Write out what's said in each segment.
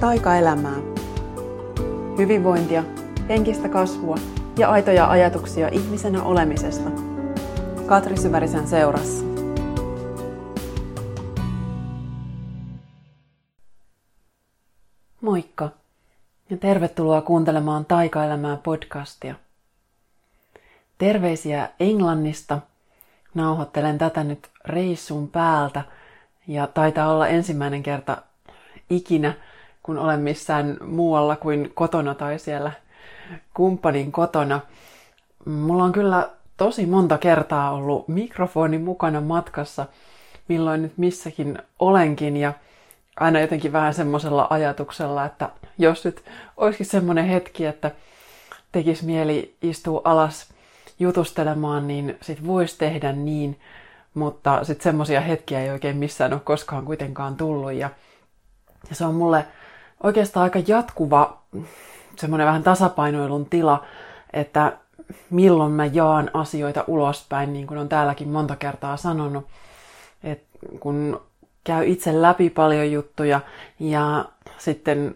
taikaelämää. Hyvinvointia, henkistä kasvua ja aitoja ajatuksia ihmisenä olemisesta. Katri Syvärisen seurassa. Moikka ja tervetuloa kuuntelemaan Taikaelämää podcastia. Terveisiä Englannista. Nauhoittelen tätä nyt reissun päältä ja taitaa olla ensimmäinen kerta ikinä, kun olen missään muualla kuin kotona tai siellä kumppanin kotona. Mulla on kyllä tosi monta kertaa ollut mikrofoni mukana matkassa, milloin nyt missäkin olenkin ja aina jotenkin vähän semmoisella ajatuksella, että jos nyt olisikin semmoinen hetki, että tekisi mieli istua alas jutustelemaan, niin sit voisi tehdä niin, mutta sitten semmoisia hetkiä ei oikein missään ole koskaan kuitenkaan tullut ja ja se on mulle oikeastaan aika jatkuva semmoinen vähän tasapainoilun tila, että milloin mä jaan asioita ulospäin, niin kuin on täälläkin monta kertaa sanonut. että kun käy itse läpi paljon juttuja ja sitten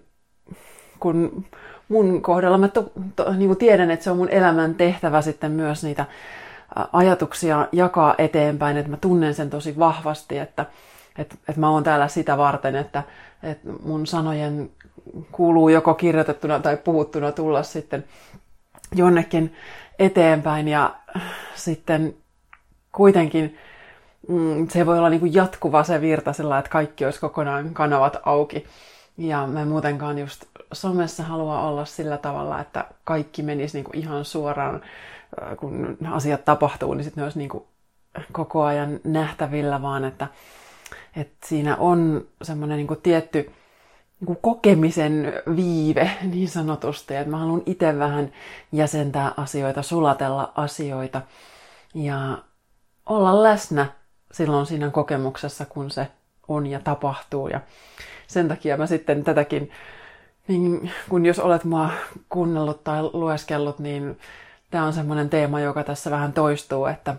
kun mun kohdalla mä to, to, niin kuin tiedän, että se on mun elämän tehtävä sitten myös niitä ajatuksia jakaa eteenpäin, että mä tunnen sen tosi vahvasti, että, että, että mä oon täällä sitä varten, että, että mun sanojen kuuluu joko kirjoitettuna tai puhuttuna tulla sitten jonnekin eteenpäin ja sitten kuitenkin mm, se voi olla niin kuin jatkuva se virta sillä, että kaikki olisi kokonaan kanavat auki. Ja mä muutenkaan just somessa haluaa olla sillä tavalla, että kaikki menisi niin kuin ihan suoraan, kun asiat tapahtuu, niin sitten ne olisi niin kuin koko ajan nähtävillä, vaan että että siinä on semmoinen niin tietty niin kuin kokemisen viive niin sanotusti, että mä haluan itse vähän jäsentää asioita, sulatella asioita ja olla läsnä silloin siinä kokemuksessa, kun se on ja tapahtuu. Ja sen takia mä sitten tätäkin, niin kun jos olet mua kuunnellut tai lueskellut, niin tämä on semmoinen teema, joka tässä vähän toistuu, että,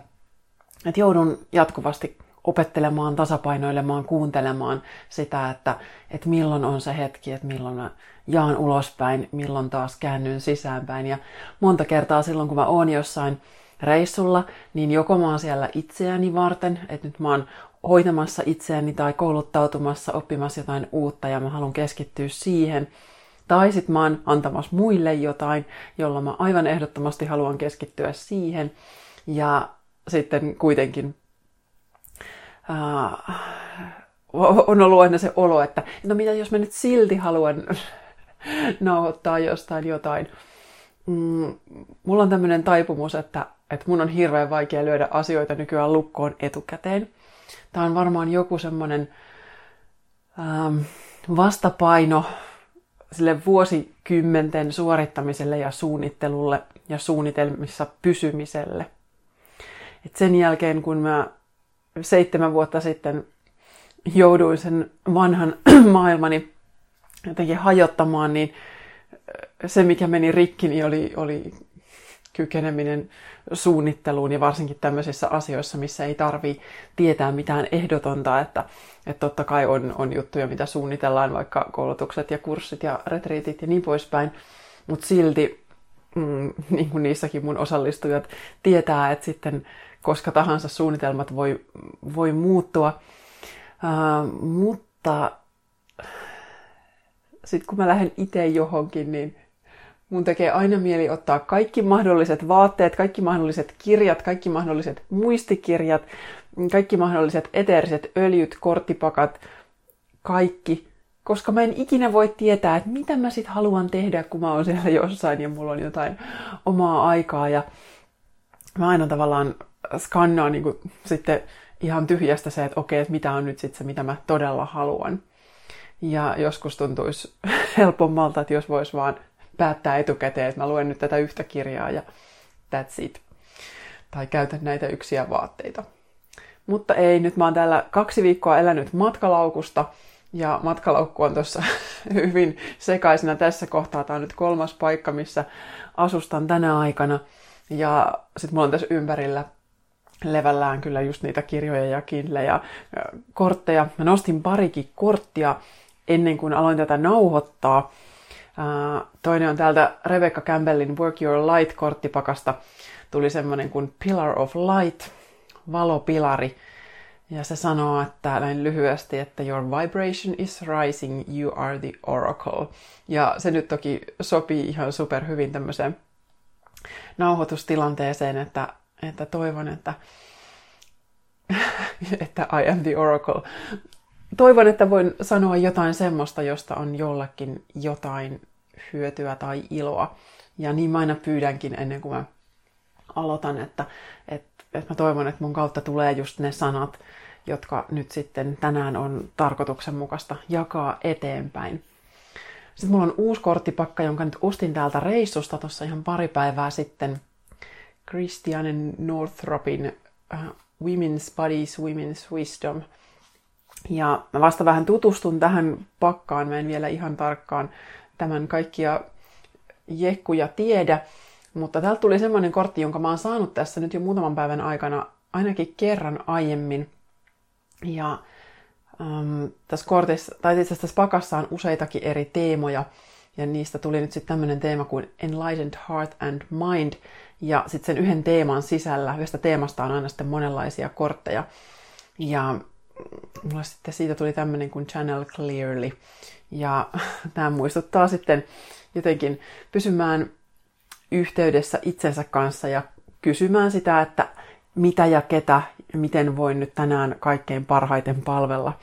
että joudun jatkuvasti opettelemaan, tasapainoilemaan, kuuntelemaan sitä, että, että milloin on se hetki, että milloin mä jaan ulospäin, milloin taas käännyn sisäänpäin. Ja monta kertaa silloin, kun mä oon jossain reissulla, niin joko mä oon siellä itseäni varten, että nyt mä oon hoitamassa itseäni tai kouluttautumassa, oppimassa jotain uutta ja mä haluan keskittyä siihen. Tai sitten mä oon antamassa muille jotain, jolla mä aivan ehdottomasti haluan keskittyä siihen. Ja sitten kuitenkin uh, on ollut aina se olo, että no mitä jos mä nyt silti haluan nauhoittaa jostain jotain. Mm, mulla on tämmöinen taipumus, että, että mun on hirveän vaikea lyödä asioita nykyään lukkoon etukäteen. Tämä on varmaan joku semmoinen ähm, vastapaino sille vuosikymmenten suorittamiselle ja suunnittelulle ja suunnitelmissa pysymiselle. Et sen jälkeen, kun mä seitsemän vuotta sitten jouduin sen vanhan maailmani jotenkin hajottamaan, niin se, mikä meni rikki, niin oli, oli kykeneminen suunnitteluun ja varsinkin tämmöisissä asioissa, missä ei tarvi tietää mitään ehdotonta, että, että totta kai on, on juttuja, mitä suunnitellaan, vaikka koulutukset ja kurssit ja retriitit ja niin poispäin, mutta silti mm, niin kuin niissäkin mun osallistujat tietää, että sitten koska tahansa suunnitelmat voi, voi muuttua. Uh, mutta sitten kun mä lähden itse johonkin, niin mun tekee aina mieli ottaa kaikki mahdolliset vaatteet, kaikki mahdolliset kirjat, kaikki mahdolliset muistikirjat, kaikki mahdolliset eteeriset öljyt, korttipakat, kaikki. Koska mä en ikinä voi tietää, että mitä mä sitten haluan tehdä, kun mä oon siellä jossain ja mulla on jotain omaa aikaa. Ja mä aina tavallaan skannaa niin kuin sitten ihan tyhjästä se, että okei, että mitä on nyt sitten se, mitä mä todella haluan. Ja joskus tuntuisi helpommalta, että jos vois vaan päättää etukäteen, että mä luen nyt tätä yhtä kirjaa ja that's it. Tai käytän näitä yksiä vaatteita. Mutta ei, nyt mä oon täällä kaksi viikkoa elänyt matkalaukusta ja matkalaukku on tuossa hyvin sekaisena tässä kohtaa. Tämä on nyt kolmas paikka, missä asustan tänä aikana. Ja sitten mulla on tässä ympärillä levällään kyllä just niitä kirjoja ja kindlejä ja kortteja. Mä nostin parikin korttia ennen kuin aloin tätä nauhoittaa. Toinen on täältä Rebecca Campbellin Work Your Light-korttipakasta. Tuli semmoinen kuin Pillar of Light, valopilari. Ja se sanoo, että näin lyhyesti, että your vibration is rising, you are the oracle. Ja se nyt toki sopii ihan super hyvin tämmöiseen nauhoitustilanteeseen, että, että toivon, että, että I am the oracle. Toivon, että voin sanoa jotain semmoista, josta on jollekin jotain hyötyä tai iloa. Ja niin mä aina pyydänkin ennen kuin mä aloitan, että, että, että mä toivon, että mun kautta tulee just ne sanat, jotka nyt sitten tänään on tarkoituksenmukaista jakaa eteenpäin. Sitten mulla on uusi korttipakka, jonka nyt ostin täältä reissusta tuossa ihan pari päivää sitten. Christianen Northropin uh, Women's Bodies, Women's Wisdom. Ja mä vasta vähän tutustun tähän pakkaan, mä en vielä ihan tarkkaan tämän kaikkia jekkuja tiedä, mutta täältä tuli semmoinen kortti, jonka mä oon saanut tässä nyt jo muutaman päivän aikana ainakin kerran aiemmin. Ja um, tässä kortissa, tai itse tässä pakassa on useitakin eri teemoja, ja niistä tuli nyt sitten tämmöinen teema kuin Enlightened Heart and Mind, ja sitten sen yhden teeman sisällä, yhdestä teemasta on aina sitten monenlaisia kortteja. Ja mulla sitten siitä tuli tämmöinen kuin Channel Clearly. Ja tämä muistuttaa sitten jotenkin pysymään yhteydessä itsensä kanssa ja kysymään sitä, että mitä ja ketä ja miten voin nyt tänään kaikkein parhaiten palvella.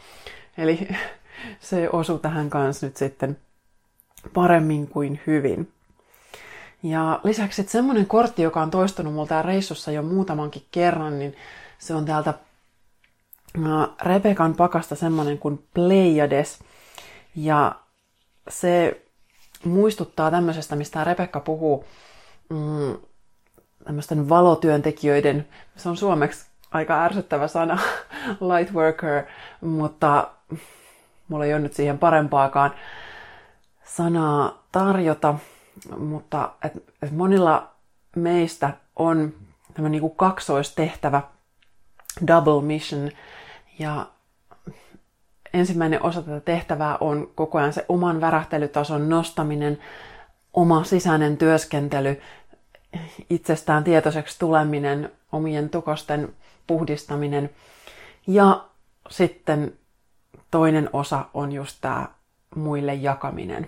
Eli se osuu tähän kanssa nyt sitten paremmin kuin hyvin. Ja lisäksi että semmoinen kortti, joka on toistunut mulla täällä reissussa jo muutamankin kerran, niin se on täältä Rebekan pakasta semmoinen kuin Pleiades. Ja se muistuttaa tämmöisestä, mistä Rebekka puhuu, mm, tämmöisten valotyöntekijöiden, se on suomeksi aika ärsyttävä sana, light worker, mutta mulla ei ole nyt siihen parempaakaan sanaa tarjota, mutta et, et monilla meistä on tämmöinen niin kuin kaksoistehtävä, double mission, ja ensimmäinen osa tätä tehtävää on koko ajan se oman värähtelytason nostaminen, oma sisäinen työskentely, itsestään tietoiseksi tuleminen, omien tukosten puhdistaminen. Ja sitten toinen osa on just tämä muille jakaminen.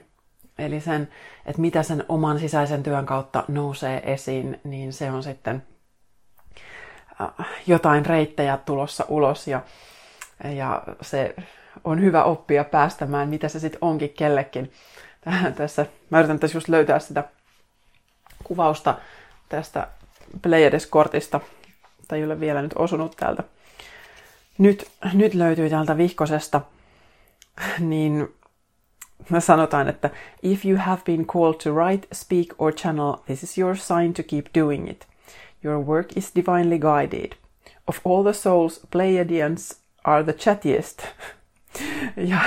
Eli sen, että mitä sen oman sisäisen työn kautta nousee esiin, niin se on sitten äh, jotain reittejä tulossa ulos ja, ja se on hyvä oppia päästämään, mitä se sitten onkin kellekin. Tässä, mä yritän tässä just löytää sitä kuvausta tästä Pleiades-kortista, tai ei ole vielä nyt osunut täältä. Nyt, nyt löytyy täältä vihkosesta, niin me sanotaan, että if you have been called to write, speak or channel, this is your sign to keep doing it. Your work is divinely guided. Of all the souls, Pleiadians are the chattiest. ja,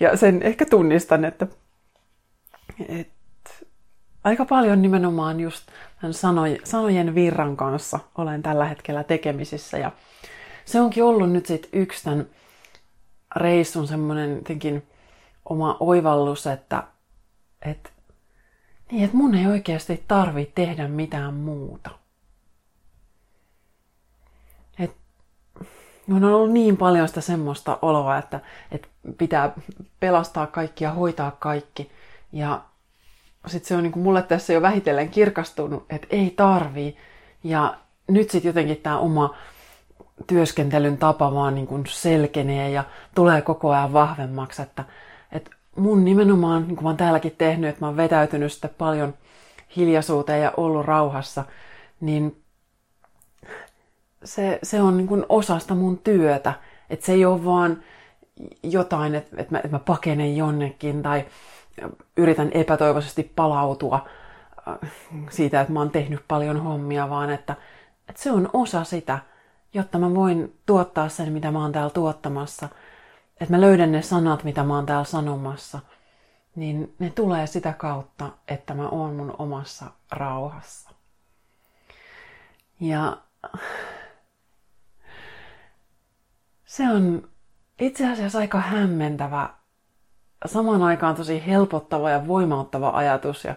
ja sen ehkä tunnistan, että, että aika paljon nimenomaan just tämän sanojen, sanojen virran kanssa olen tällä hetkellä tekemisissä. Ja se onkin ollut nyt sitten yksi tämän reissun semmoinen jotenkin oma oivallus, että, että, niin, että mun ei oikeasti tarvitse tehdä mitään muuta. Et, on ollut niin paljon sitä semmoista oloa, että, että pitää pelastaa kaikki ja hoitaa kaikki. Ja sitten se on niin mulle tässä jo vähitellen kirkastunut, että ei tarvii. Ja nyt sitten jotenkin tämä oma työskentelyn tapa vaan niin selkenee ja tulee koko ajan vahvemmaksi, että mun nimenomaan, niin kuin mä oon täälläkin tehnyt, että mä oon vetäytynyt sitten paljon hiljaisuuteen ja ollut rauhassa, niin se, se on niin kuin osasta mun työtä. Että se ei ole vaan jotain, että, että, mä, että mä pakenen jonnekin tai yritän epätoivoisesti palautua äh, siitä, että mä oon tehnyt paljon hommia, vaan että, että se on osa sitä, jotta mä voin tuottaa sen, mitä mä oon täällä tuottamassa. Että mä löydän ne sanat, mitä mä oon täällä sanomassa. Niin ne tulee sitä kautta, että mä oon mun omassa rauhassa. Ja se on itse asiassa aika hämmentävä samaan aikaan tosi helpottava ja voimauttava ajatus ja,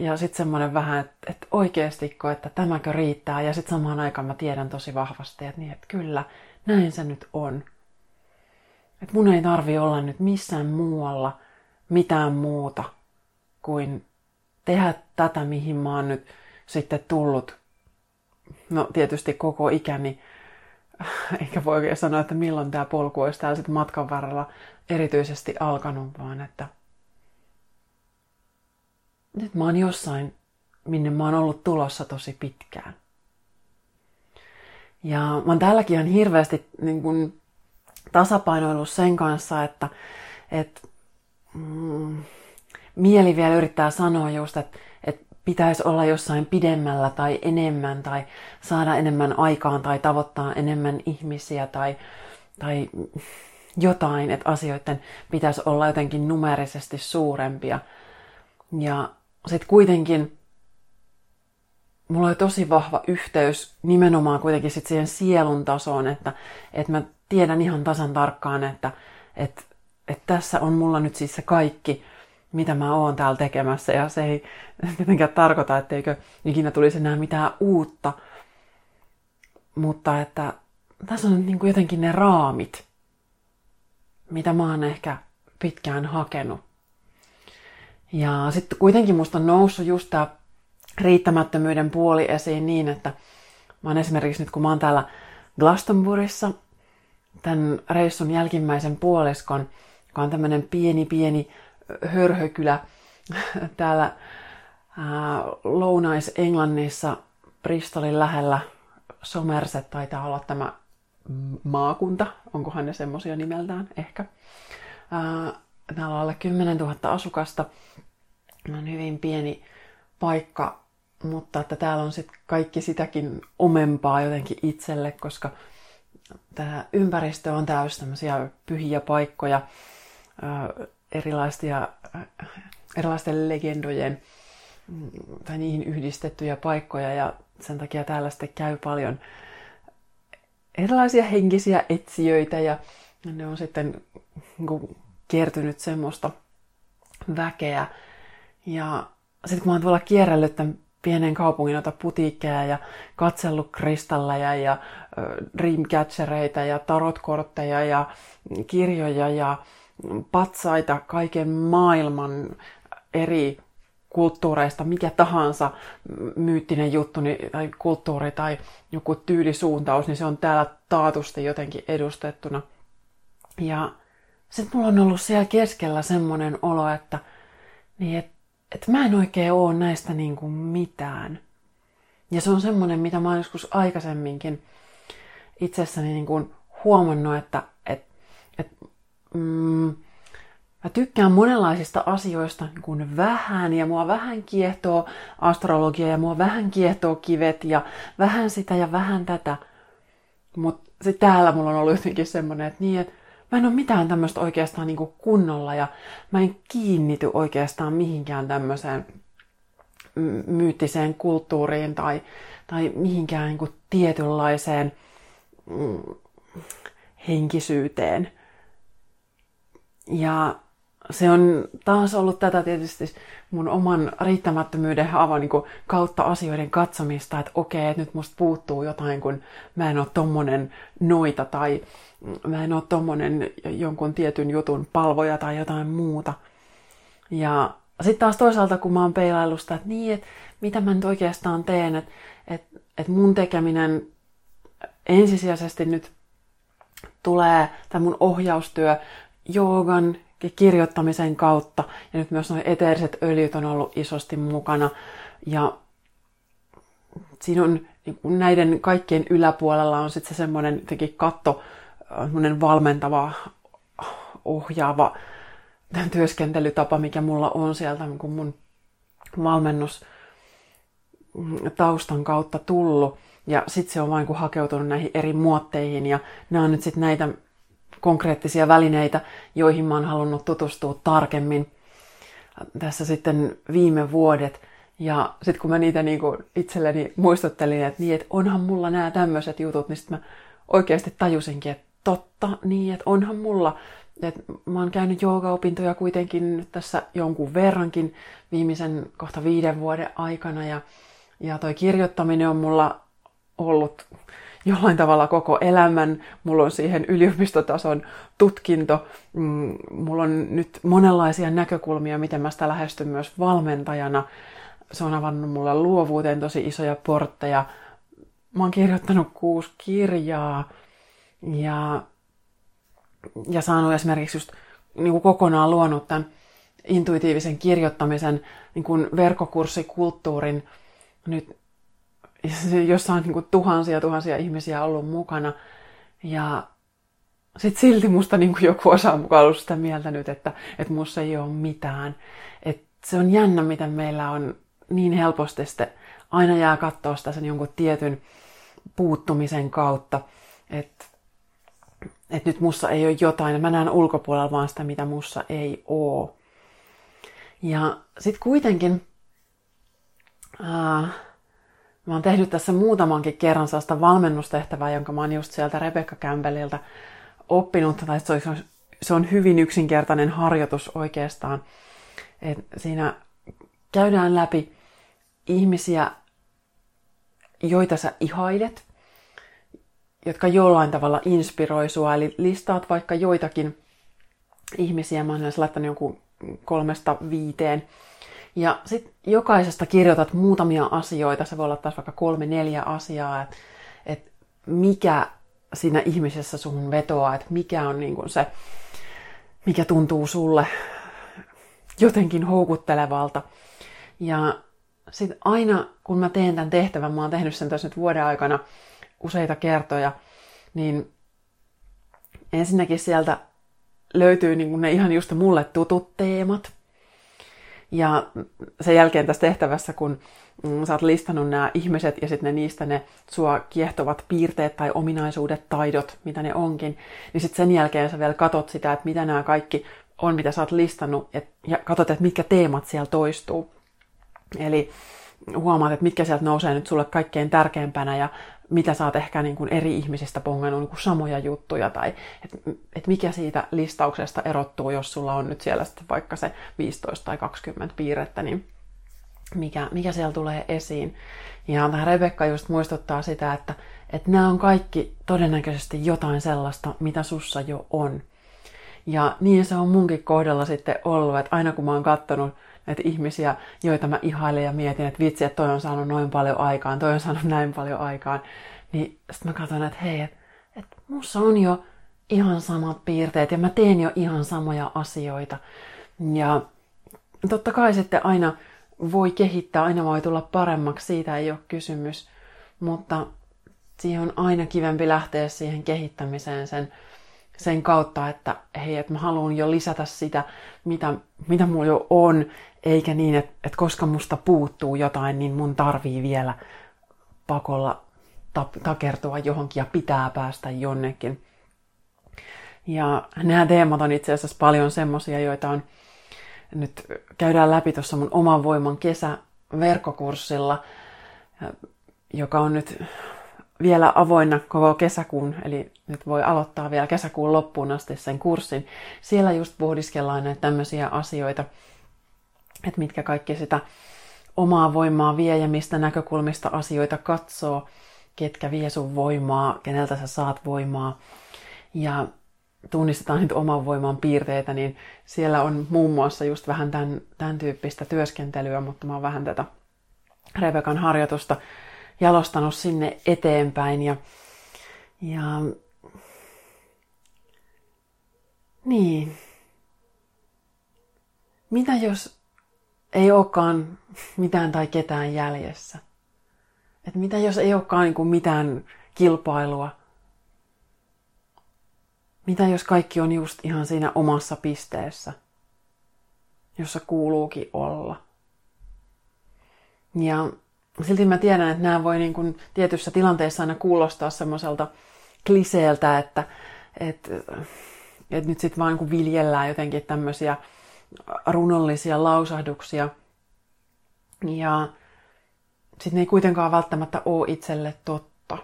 ja sitten semmoinen vähän, että, että oikeastiko, että tämäkö riittää ja sitten samaan aikaan mä tiedän tosi vahvasti, että niin, että kyllä, näin se nyt on. Että mun ei tarvi olla nyt missään muualla mitään muuta kuin tehdä tätä, mihin mä oon nyt sitten tullut. No tietysti koko ikäni, eikä voi oikein sanoa, että milloin tämä polku olisi täällä sitten matkan varrella erityisesti alkanut, vaan että nyt mä oon jossain, minne mä oon ollut tulossa tosi pitkään. Ja mä oon täälläkin ihan hirveästi niin kun, tasapainoillut sen kanssa, että, että mm, mieli vielä yrittää sanoa just, että, että pitäisi olla jossain pidemmällä tai enemmän tai saada enemmän aikaan tai tavoittaa enemmän ihmisiä tai, tai jotain, että asioiden pitäisi olla jotenkin numerisesti suurempia. Ja sitten kuitenkin mulla oli tosi vahva yhteys nimenomaan kuitenkin sit siihen sielun tasoon, että, että mä tiedän ihan tasan tarkkaan, että, että, että tässä on mulla nyt siis se kaikki, mitä mä oon täällä tekemässä. Ja se ei tietenkään tarkoita, etteikö ikinä tulisi enää mitään uutta. Mutta että tässä on niin kuin jotenkin ne raamit, mitä mä oon ehkä pitkään hakenut. Ja sitten kuitenkin musta on noussut just tämä riittämättömyyden puoli esiin niin, että mä oon esimerkiksi nyt kun mä oon täällä Glastonburyssa tämän reissun jälkimmäisen puoliskon, joka on tämmöinen pieni pieni hörhökylä täällä Lounais-Englannissa Bristolin lähellä Somerset taitaa olla tämä maakunta, onkohan ne semmoisia nimeltään ehkä. Täällä on alle 10 000 asukasta. On hyvin pieni paikka, mutta että täällä on sitten kaikki sitäkin omempaa jotenkin itselle, koska tämä ympäristö on täys tämmöisiä pyhiä paikkoja, erilaisia, erilaisten legendojen mm, tai niihin yhdistettyjä paikkoja ja sen takia täällä sitten käy paljon erilaisia henkisiä etsijöitä ja ne on sitten kertynyt semmoista väkeä. Ja sitten kun mä oon tuolla kierrellyt tämän pienen kaupungin noita putiikkeja ja katsellut kristalleja ja dreamcatchereita ja tarotkortteja ja kirjoja ja patsaita kaiken maailman eri kulttuureista, mikä tahansa myyttinen juttu niin, tai kulttuuri tai joku tyylisuuntaus, niin se on täällä taatusti jotenkin edustettuna. Ja sitten mulla on ollut siellä keskellä semmoinen olo, että, niin et, et mä en oikein oo näistä niin kuin mitään. Ja se on semmoinen, mitä mä oon joskus aikaisemminkin itsessäni niin kuin huomannut, että et, et, mm, Mä tykkään monenlaisista asioista niin kuin vähän ja mua vähän kiehtoo astrologia ja mua vähän kiehtoo kivet ja vähän sitä ja vähän tätä. Mutta sitten täällä mulla on ollut jotenkin semmoinen, että niin, että mä en ole mitään tämmöistä oikeastaan niin kuin kunnolla ja mä en kiinnity oikeastaan mihinkään tämmöiseen myyttiseen kulttuuriin tai, tai mihinkään niin kuin tietynlaiseen mm, henkisyyteen. Ja se on taas ollut tätä tietysti mun oman riittämättömyyden hava niin kautta asioiden katsomista, että okei, että nyt musta puuttuu jotain, kun mä en ole tommonen noita tai mä en ole tommonen jonkun tietyn jutun palvoja tai jotain muuta. Ja sitten taas toisaalta, kun mä oon peilaillut sitä, että niin, että mitä mä nyt oikeastaan teen, että, että, että mun tekeminen ensisijaisesti nyt tulee, tai mun ohjaustyö joogan kirjoittamisen kautta. Ja nyt myös nuo eteeriset öljyt on ollut isosti mukana. Ja siinä on niin näiden kaikkien yläpuolella on sitten se semmoinen jotenkin katto, semmoinen valmentava, ohjaava työskentelytapa, mikä mulla on sieltä niin kun mun valmennus taustan kautta tullut. Ja sitten se on vain kun hakeutunut näihin eri muotteihin ja nämä on nyt sitten näitä konkreettisia välineitä, joihin mä oon halunnut tutustua tarkemmin tässä sitten viime vuodet. Ja sitten kun mä niitä niinku itselleni muistuttelin, että niin, että onhan mulla nämä tämmöiset jutut, niin sitten mä oikeasti tajusinkin, että totta, niin, että onhan mulla et mä oon käynyt joogaopintoja kuitenkin nyt tässä jonkun verrankin viimeisen kohta viiden vuoden aikana ja, ja toi kirjoittaminen on mulla ollut jollain tavalla koko elämän. Mulla on siihen yliopistotason tutkinto. Mm, mulla on nyt monenlaisia näkökulmia, miten mä sitä lähestyn myös valmentajana. Se on avannut mulle luovuuteen tosi isoja portteja. Mä oon kirjoittanut kuusi kirjaa ja, ja saanut esimerkiksi just niin kuin kokonaan luonut tämän intuitiivisen kirjoittamisen niin kuin verkkokurssikulttuurin nyt jossa on niin kuin tuhansia tuhansia ihmisiä ollut mukana. Ja sitten silti musta niin kuin joku osa on mukaan ollut sitä mieltä nyt, että, että musta ei ole mitään. Et se on jännä, miten meillä on niin helposti sitten aina jää katsoa sitä sen jonkun tietyn puuttumisen kautta, että et nyt mussa ei ole jotain, mä näen ulkopuolella vaan sitä, mitä mussa ei oo. Ja sitten kuitenkin, äh, Mä oon tehnyt tässä muutamankin kerran sellaista valmennustehtävää, jonka mä oon just sieltä Rebecca Campbellilta oppinut. Tai se on, se on hyvin yksinkertainen harjoitus oikeastaan. Et siinä käydään läpi ihmisiä, joita sä ihailet, jotka jollain tavalla inspiroi sua. Eli listaat vaikka joitakin ihmisiä, mä oon laittanut jonkun kolmesta viiteen ja sitten jokaisesta kirjoitat muutamia asioita, se voi olla taas vaikka kolme, neljä asiaa, että et mikä siinä ihmisessä suhun vetoaa, että mikä on niin se, mikä tuntuu sulle jotenkin houkuttelevalta. Ja sitten aina, kun mä teen tämän tehtävän, mä oon tehnyt sen tässä nyt vuoden aikana useita kertoja, niin ensinnäkin sieltä löytyy niin ne ihan just mulle tutut teemat. Ja sen jälkeen tässä tehtävässä, kun mm, sä oot listannut nämä ihmiset ja sitten niistä ne sua kiehtovat piirteet tai ominaisuudet, taidot, mitä ne onkin, niin sitten sen jälkeen sä vielä katot sitä, että mitä nämä kaikki on, mitä sä oot listannut, et, ja katot, että mitkä teemat siellä toistuu. Eli huomaat, että mitkä sieltä nousee nyt sulle kaikkein tärkeimpänä ja mitä sä oot ehkä niin kuin eri ihmisistä pongannut niin kuin samoja juttuja tai että et mikä siitä listauksesta erottuu, jos sulla on nyt siellä sitten vaikka se 15 tai 20 piirrettä, niin mikä, mikä siellä tulee esiin. Ja tämä Rebekka just muistuttaa sitä, että, että nämä on kaikki todennäköisesti jotain sellaista, mitä sussa jo on. Ja niin se on munkin kohdalla sitten ollut, että aina kun mä oon katsonut näitä ihmisiä, joita mä ihailen ja mietin, että vitsi, että toi on saanut noin paljon aikaan, toi on saanut näin paljon aikaan, niin sitten mä katson, että hei, että et mussa on jo ihan samat piirteet ja mä teen jo ihan samoja asioita. Ja totta kai sitten aina voi kehittää, aina voi tulla paremmaksi, siitä ei ole kysymys, mutta siihen on aina kivempi lähteä siihen kehittämiseen sen, sen kautta, että hei, että mä haluan jo lisätä sitä, mitä, mitä mulla jo on, eikä niin, että, että koska musta puuttuu jotain, niin mun tarvii vielä pakolla takertua johonkin ja pitää päästä jonnekin. Ja nämä teemat on itse asiassa paljon semmosia, joita on nyt käydään läpi tuossa mun oman voiman kesä verkkokurssilla, joka on nyt vielä avoinna koko kesäkuun, eli nyt voi aloittaa vielä kesäkuun loppuun asti sen kurssin. Siellä just pohdiskellaan näitä tämmöisiä asioita, että mitkä kaikki sitä omaa voimaa vie ja mistä näkökulmista asioita katsoo, ketkä vie sun voimaa, keneltä sä saat voimaa. Ja tunnistetaan nyt oman voiman piirteitä, niin siellä on muun muassa just vähän tämän, tämän tyyppistä työskentelyä, mutta mä oon vähän tätä Rebekan harjoitusta jalostanut sinne eteenpäin. Ja, ja niin. Mitä jos ei olekaan mitään tai ketään jäljessä? Et mitä jos ei olekaan niin kuin mitään kilpailua? Mitä jos kaikki on just ihan siinä omassa pisteessä, jossa kuuluukin olla? Ja silti mä tiedän, että nämä voi niin kuin tietyssä tilanteessa aina kuulostaa semmoiselta kliseeltä, että, että, että nyt sitten vaan niin viljellään jotenkin tämmöisiä runollisia lausahduksia. Ja sitten ne ei kuitenkaan välttämättä ole itselle totta.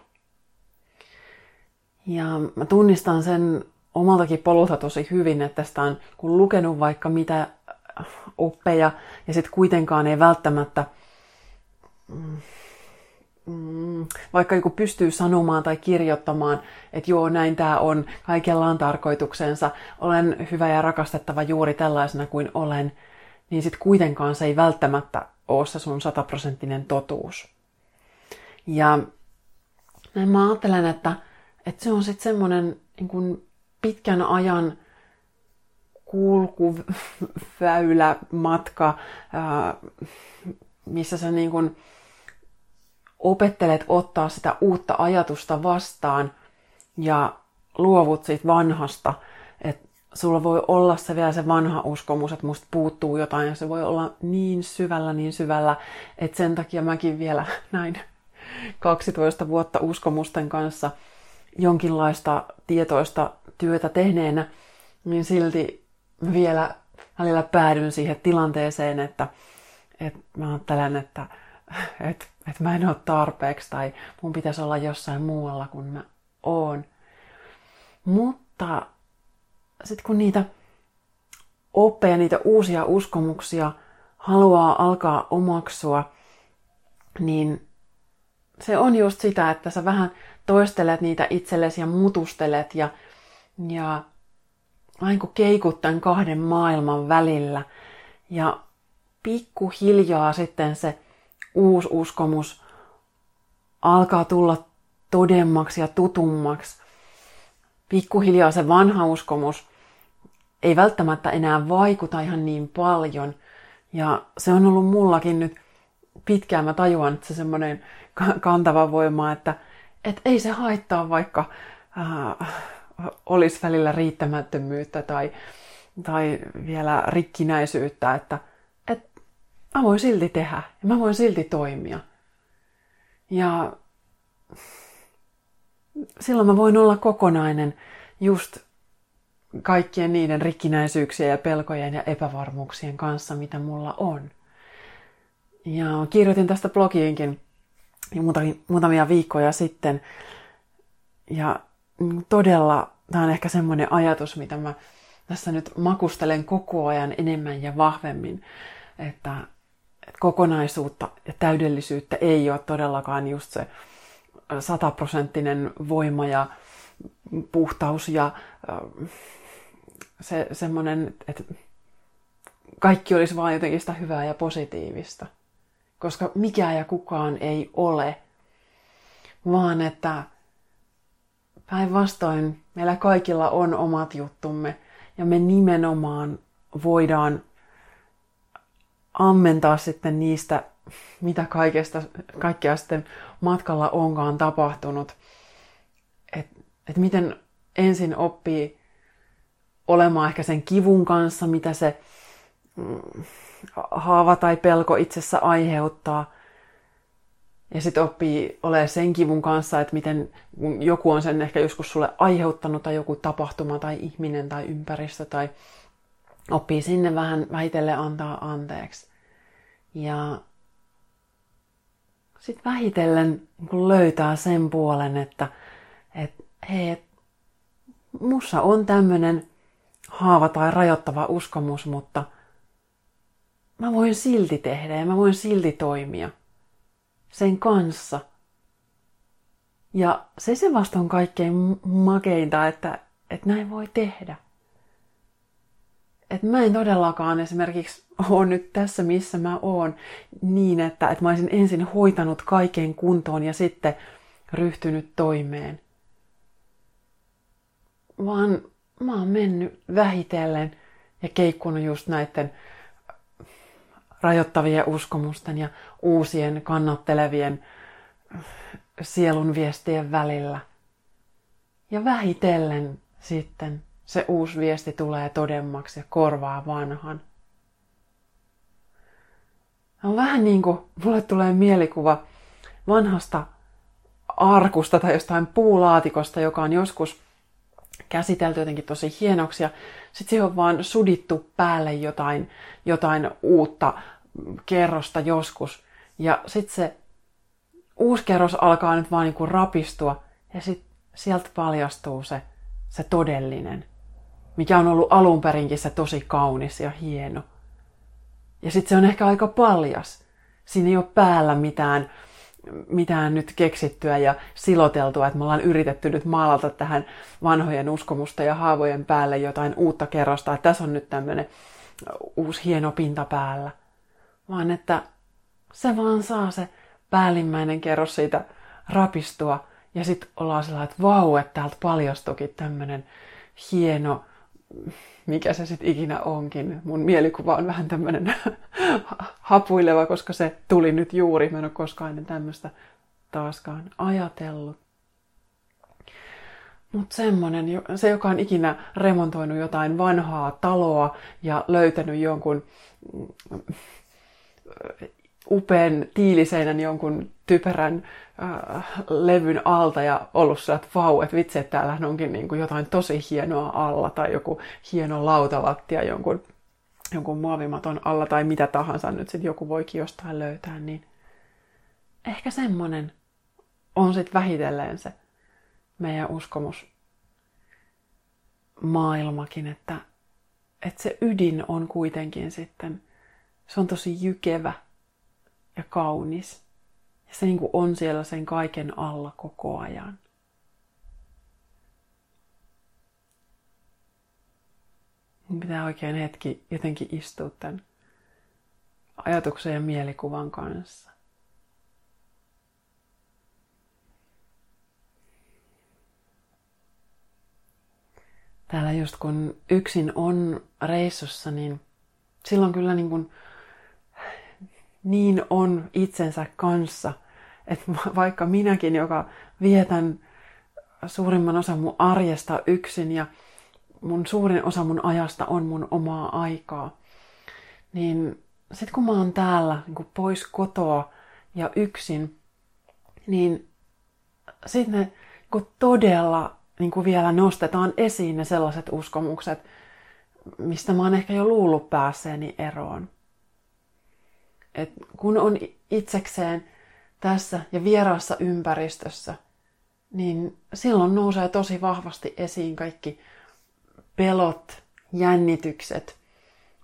Ja mä tunnistan sen omaltakin polulta tosi hyvin, että tästä on kun lukenut vaikka mitä oppeja ja sitten kuitenkaan ei välttämättä mm, vaikka joku pystyy sanomaan tai kirjoittamaan, että joo, näin tämä on, kaikella on tarkoituksensa, olen hyvä ja rakastettava juuri tällaisena kuin olen, niin sitten kuitenkaan se ei välttämättä ole se sun sataprosenttinen totuus. Ja näin mä ajattelen, että, että se on sitten semmoinen niin pitkän ajan kulkuväylä, matka, missä sä niin kuin opettelet ottaa sitä uutta ajatusta vastaan ja luovut siitä vanhasta. Että sulla voi olla se vielä se vanha uskomus, että musta puuttuu jotain ja se voi olla niin syvällä, niin syvällä, että sen takia mäkin vielä näin 12 vuotta uskomusten kanssa jonkinlaista tietoista työtä tehneenä, niin silti vielä välillä päädyn siihen tilanteeseen, että, että mä ajattelen, että, että, että mä en ole tarpeeksi tai mun pitäisi olla jossain muualla kuin mä oon. Mutta sitten kun niitä oppeja, niitä uusia uskomuksia haluaa alkaa omaksua, niin se on just sitä, että sä vähän toistelet niitä itsellesi ja mutustelet ja, ja aina kun keikut tämän kahden maailman välillä. Ja pikkuhiljaa sitten se uusi uskomus alkaa tulla todemmaksi ja tutummaksi. Pikkuhiljaa se vanha uskomus ei välttämättä enää vaikuta ihan niin paljon. Ja se on ollut mullakin nyt pitkään, mä tajuan, että se semmoinen kantava voima, että, että ei se haittaa vaikka äh, olisi välillä riittämättömyyttä tai, tai vielä rikkinäisyyttä, että mä voin silti tehdä ja mä voin silti toimia. Ja silloin mä voin olla kokonainen just kaikkien niiden rikkinäisyyksien ja pelkojen ja epävarmuuksien kanssa, mitä mulla on. Ja kirjoitin tästä blogiinkin muutamia viikkoja sitten. Ja todella, tämä on ehkä semmoinen ajatus, mitä mä tässä nyt makustelen koko ajan enemmän ja vahvemmin, että, kokonaisuutta ja täydellisyyttä ei ole todellakaan just se sataprosenttinen voima ja puhtaus ja se semmoinen, että kaikki olisi vain jotenkin sitä hyvää ja positiivista. Koska mikään ja kukaan ei ole, vaan että Päinvastoin meillä kaikilla on omat juttumme ja me nimenomaan voidaan ammentaa sitten niistä, mitä kaikesta, kaikkea sitten matkalla onkaan tapahtunut. Että et miten ensin oppii olemaan ehkä sen kivun kanssa, mitä se mm, haava tai pelko itsessä aiheuttaa – ja sitten oppii olemaan sen kivun kanssa, että miten joku on sen ehkä joskus sulle aiheuttanut tai joku tapahtuma tai ihminen tai ympäristö tai oppii sinne vähän vähitelle antaa anteeksi. Ja sitten vähitellen niin löytää sen puolen, että et, hei, et, mussa on tämmöinen haava tai rajoittava uskomus, mutta mä voin silti tehdä ja mä voin silti toimia sen kanssa. Ja se se vasta on kaikkein makeinta, että, että näin voi tehdä. Että mä en todellakaan esimerkiksi ole nyt tässä, missä mä oon, niin että, että mä olisin ensin hoitanut kaiken kuntoon ja sitten ryhtynyt toimeen. Vaan mä oon mennyt vähitellen ja keikkunut just näiden rajoittavien uskomusten ja uusien kannattelevien sielun viestien välillä. Ja vähitellen sitten se uusi viesti tulee todemmaksi ja korvaa vanhan. On vähän niin kuin mulle tulee mielikuva vanhasta arkusta tai jostain puulaatikosta, joka on joskus käsitelty jotenkin tosi hienoksi ja sitten siihen on vaan sudittu päälle jotain, jotain uutta kerrosta joskus. Ja sitten se uusi kerros alkaa nyt vaan niinku rapistua ja sitten sieltä paljastuu se, se todellinen, mikä on ollut alun perinkin se tosi kaunis ja hieno. Ja sitten se on ehkä aika paljas. Siinä ei ole päällä mitään, mitään nyt keksittyä ja siloteltua, että me ollaan yritetty nyt maalata tähän vanhojen uskomusta ja haavojen päälle jotain uutta kerrosta, että tässä on nyt tämmöinen uusi hieno pinta päällä. Vaan että se vaan saa se päällimmäinen kerros siitä rapistua ja sitten ollaan sellainen, että vau, että täältä paljastukin tämmöinen hieno, mikä se sitten ikinä onkin. Mun mielikuva on vähän tämmöinen hapuileva, koska se tuli nyt juuri. Mä en ole koskaan ennen tämmöistä taaskaan ajatellut. Mutta semmonen, se joka on ikinä remontoinut jotain vanhaa taloa ja löytänyt jonkun upean tiiliseinän jonkun typerän äh, levyn alta ja ollut sillä, että vau, että vitsi, että täällähän onkin niin kuin jotain tosi hienoa alla tai joku hieno lautalattia jonkun, jonkun muovimaton alla tai mitä tahansa nyt sitten joku voikin jostain löytää, niin ehkä semmonen on sitten vähitellen se meidän uskomus maailmakin, että, että se ydin on kuitenkin sitten, se on tosi jykevä ja kaunis. Ja se niin kuin on siellä sen kaiken alla koko ajan. Mun pitää oikein hetki jotenkin istua tämän ajatuksen ja mielikuvan kanssa. Täällä just kun yksin on reissussa, niin silloin kyllä niin kuin niin on itsensä kanssa. Että vaikka minäkin, joka vietän suurimman osan mun arjesta yksin ja mun suurin osa mun ajasta on mun omaa aikaa, niin sitten kun mä oon täällä niin pois kotoa ja yksin, niin sitten ne niin todella niin kuin vielä nostetaan esiin ne sellaiset uskomukset, mistä mä oon ehkä jo luullut päässeeni eroon. Et kun on itsekseen tässä ja vieraassa ympäristössä, niin silloin nousee tosi vahvasti esiin kaikki pelot, jännitykset,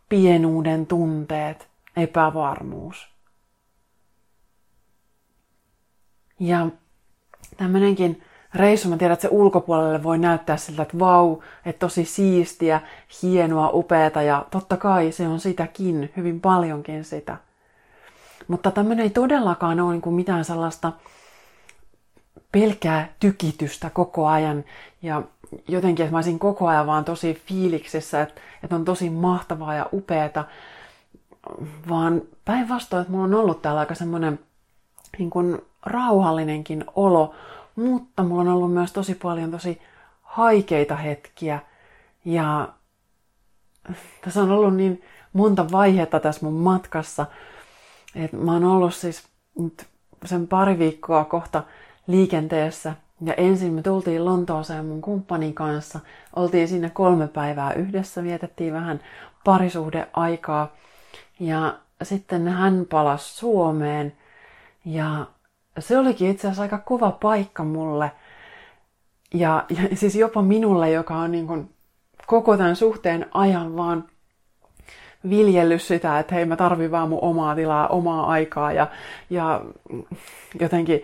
pienuuden tunteet, epävarmuus. Ja tämmöinenkin reissu, mä tiedän, että se ulkopuolelle voi näyttää siltä, että vau, että tosi siistiä, hienoa, upeata ja totta kai se on sitäkin, hyvin paljonkin sitä – mutta tämmöinen ei todellakaan ole niin kuin mitään sellaista pelkää tykitystä koko ajan. Ja jotenkin, että mä olisin koko ajan vaan tosi fiiliksissä, että, että on tosi mahtavaa ja upeata. Vaan päinvastoin, että mulla on ollut täällä aika semmoinen niin kuin rauhallinenkin olo, mutta mulla on ollut myös tosi paljon tosi haikeita hetkiä. Ja tässä on ollut niin monta vaihetta tässä mun matkassa, et mä oon ollut siis nyt sen pari viikkoa kohta liikenteessä. Ja ensin me tultiin Lontooseen mun kumppanin kanssa. Oltiin sinne kolme päivää yhdessä, vietettiin vähän parisuhdeaikaa. Ja sitten hän palasi Suomeen. Ja se olikin itse asiassa aika kova paikka mulle. Ja, ja siis jopa minulle, joka on niin kuin koko tämän suhteen ajan vaan viljellyt sitä, että hei mä tarvin vaan mun omaa tilaa, omaa aikaa ja, ja jotenkin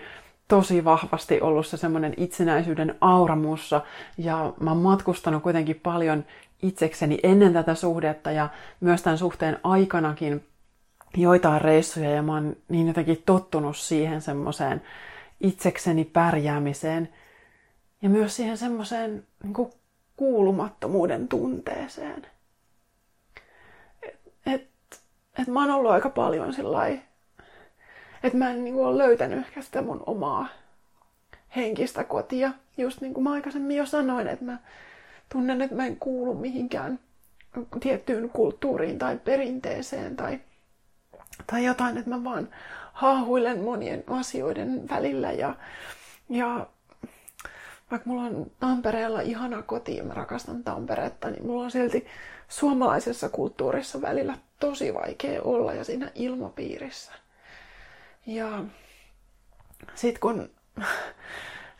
tosi vahvasti ollut se semmoinen itsenäisyyden aura mussa. Ja mä oon matkustanut kuitenkin paljon itsekseni ennen tätä suhdetta ja myös tämän suhteen aikanakin joitain reissuja ja mä oon niin jotenkin tottunut siihen semmoiseen itsekseni pärjäämiseen ja myös siihen semmoiseen niin kuulumattomuuden tunteeseen että mä oon ollut aika paljon sillä että mä en niin kuin, ole löytänyt ehkä sitä mun omaa henkistä kotia. Just niin kuin mä aikaisemmin jo sanoin, että mä tunnen, että mä en kuulu mihinkään tiettyyn kulttuuriin tai perinteeseen tai, tai jotain, että mä vaan haahuilen monien asioiden välillä ja, ja vaikka mulla on Tampereella ihana koti ja mä rakastan Tamperetta, niin mulla on silti suomalaisessa kulttuurissa välillä tosi vaikea olla ja siinä ilmapiirissä. Ja sitten kun,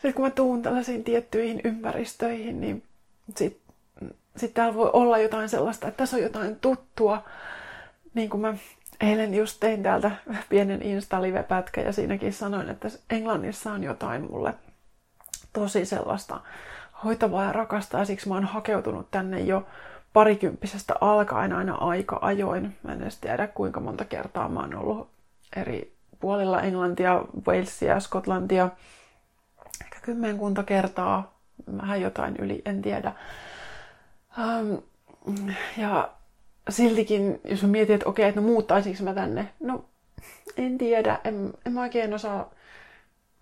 sit kun mä tuun tällaisiin tiettyihin ympäristöihin, niin sitten sit täällä voi olla jotain sellaista, että tässä on jotain tuttua. Niin kuin mä eilen just tein täältä pienen Insta-live-pätkä ja siinäkin sanoin, että Englannissa on jotain mulle tosi sellaista hoitavaa ja rakasta ja siksi mä oon hakeutunut tänne jo parikymppisestä alkaen aina aika ajoin. Mä en edes tiedä kuinka monta kertaa mä oon ollut eri puolilla Englantia, Walesia, Skotlantia. Ehkä kymmenkunta kertaa, vähän jotain yli, en tiedä. Um, ja siltikin, jos mä mietin, että okei, että no muuttaisinko mä tänne, no en tiedä, en, en mä oikein osaa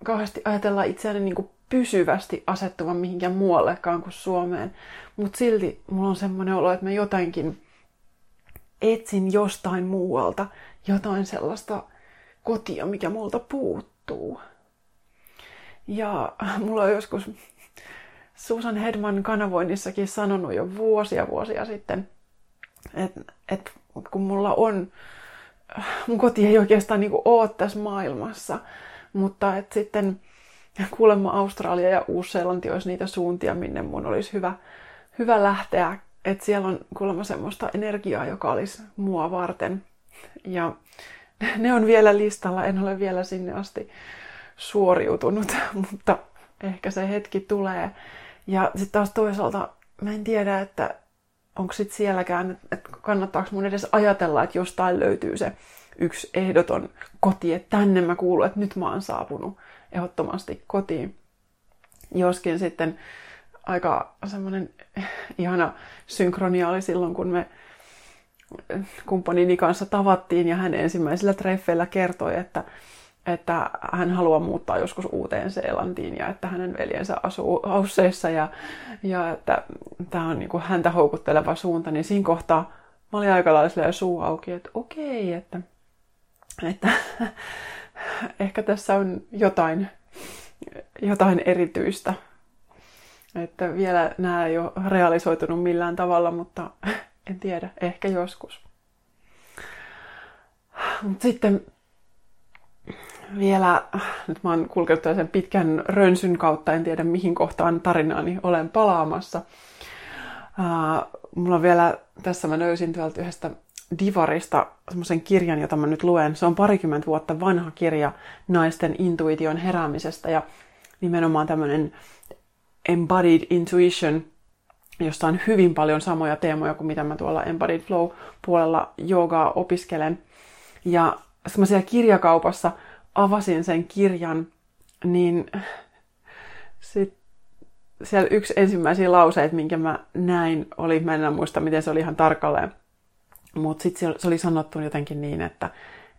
kauheasti ajatella itseäni niin kuin pysyvästi asettuvan mihinkään muuallekaan kuin Suomeen. Mutta silti mulla on semmoinen olo, että mä jotenkin etsin jostain muualta jotain sellaista kotia, mikä multa puuttuu. Ja mulla on joskus Susan Hedman kanavoinnissakin sanonut jo vuosia vuosia sitten, että et kun mulla on, mun koti ei oikeastaan niinku ole tässä maailmassa, mutta että sitten kuulemma Australia ja Uusi-Seelanti olisi niitä suuntia, minne mun olisi hyvä, hyvä lähteä. Että siellä on kuulemma semmoista energiaa, joka olisi mua varten. Ja ne on vielä listalla, en ole vielä sinne asti suoriutunut, mutta ehkä se hetki tulee. Ja sitten taas toisaalta mä en tiedä, että onko sitten sielläkään, että kannattaako mun edes ajatella, että jostain löytyy se yksi ehdoton koti, että tänne mä kuulun, että nyt mä oon saapunut ehdottomasti kotiin. Joskin sitten aika semmoinen ihana synkronia oli silloin, kun me kumppanini kanssa tavattiin ja hän ensimmäisellä treffeillä kertoi, että, että hän haluaa muuttaa joskus uuteen Seelantiin ja että hänen veljensä asuu Ausseissa ja, ja että tämä on niin häntä houkutteleva suunta, niin siinä kohtaa mä olin aika lailla suu auki, että okei, että, että ehkä tässä on jotain, jotain erityistä. Että vielä nämä ei ole realisoitunut millään tavalla, mutta en tiedä, ehkä joskus. Mutta sitten vielä, nyt mä oon kulkenut sen pitkän rönsyn kautta, en tiedä mihin kohtaan tarinaani olen palaamassa. Uh, mulla on vielä, tässä mä löysin tuolta yhdestä Divarista semmoisen kirjan, jota mä nyt luen. Se on parikymmentä vuotta vanha kirja naisten intuition heräämisestä ja nimenomaan tämmöinen embodied intuition, jossa on hyvin paljon samoja teemoja kuin mitä mä tuolla embodied flow puolella joogaa opiskelen. Ja semmoisia kirjakaupassa avasin sen kirjan, niin sit siellä yksi ensimmäisiä lauseita, minkä mä näin, oli, mä en muista miten se oli ihan tarkalleen, mutta sitten se oli sanottu jotenkin niin, että,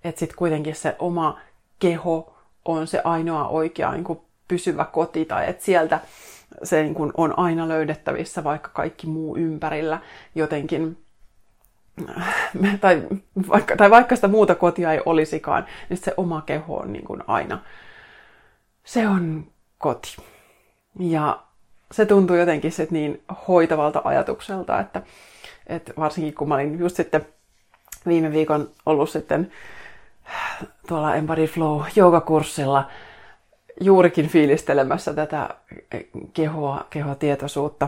että sitten kuitenkin se oma keho on se ainoa oikea niin kuin pysyvä koti, tai että sieltä se niin kuin on aina löydettävissä, vaikka kaikki muu ympärillä jotenkin tai vaikka, tai vaikka sitä muuta kotia ei olisikaan, niin se oma keho on niin kuin aina, se on koti. Ja se tuntuu jotenkin sit niin hoitavalta ajatukselta, että, että varsinkin kun mä olin just sitten viime viikon ollut sitten tuolla Embody Flow joogakurssilla juurikin fiilistelemässä tätä kehoa, kehotietoisuutta.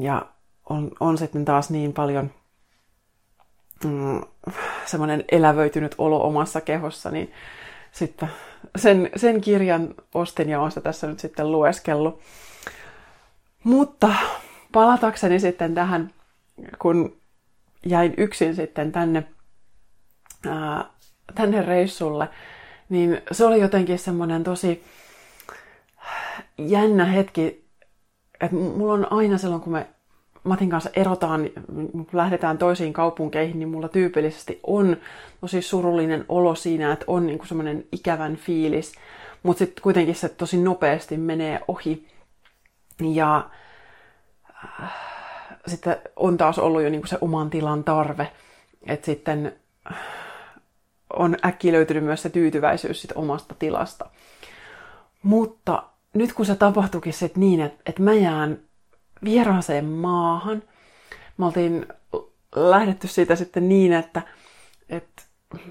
Ja on, on sitten taas niin paljon mm, semmoinen elävöitynyt olo omassa kehossa, niin sitten sen, sen kirjan ostin ja olen tässä nyt sitten lueskellut. Mutta palatakseni sitten tähän, kun jäin yksin sitten tänne, ää, tänne reissulle, niin se oli jotenkin semmoinen tosi jännä hetki, että mulla on aina silloin, kun me Matin kanssa erotaan, lähdetään toisiin kaupunkeihin, niin mulla tyypillisesti on tosi surullinen olo siinä, että on niin semmoinen ikävän fiilis, mutta sitten kuitenkin se tosi nopeasti menee ohi. Ja äh, sitten on taas ollut jo niin se oman tilan tarve, että sitten on äkki löytynyt myös se tyytyväisyys sit omasta tilasta. Mutta nyt kun se tapahtuikin sit niin, että, että mä jään vieraaseen maahan, me oltiin lähdetty siitä sitten niin, että, että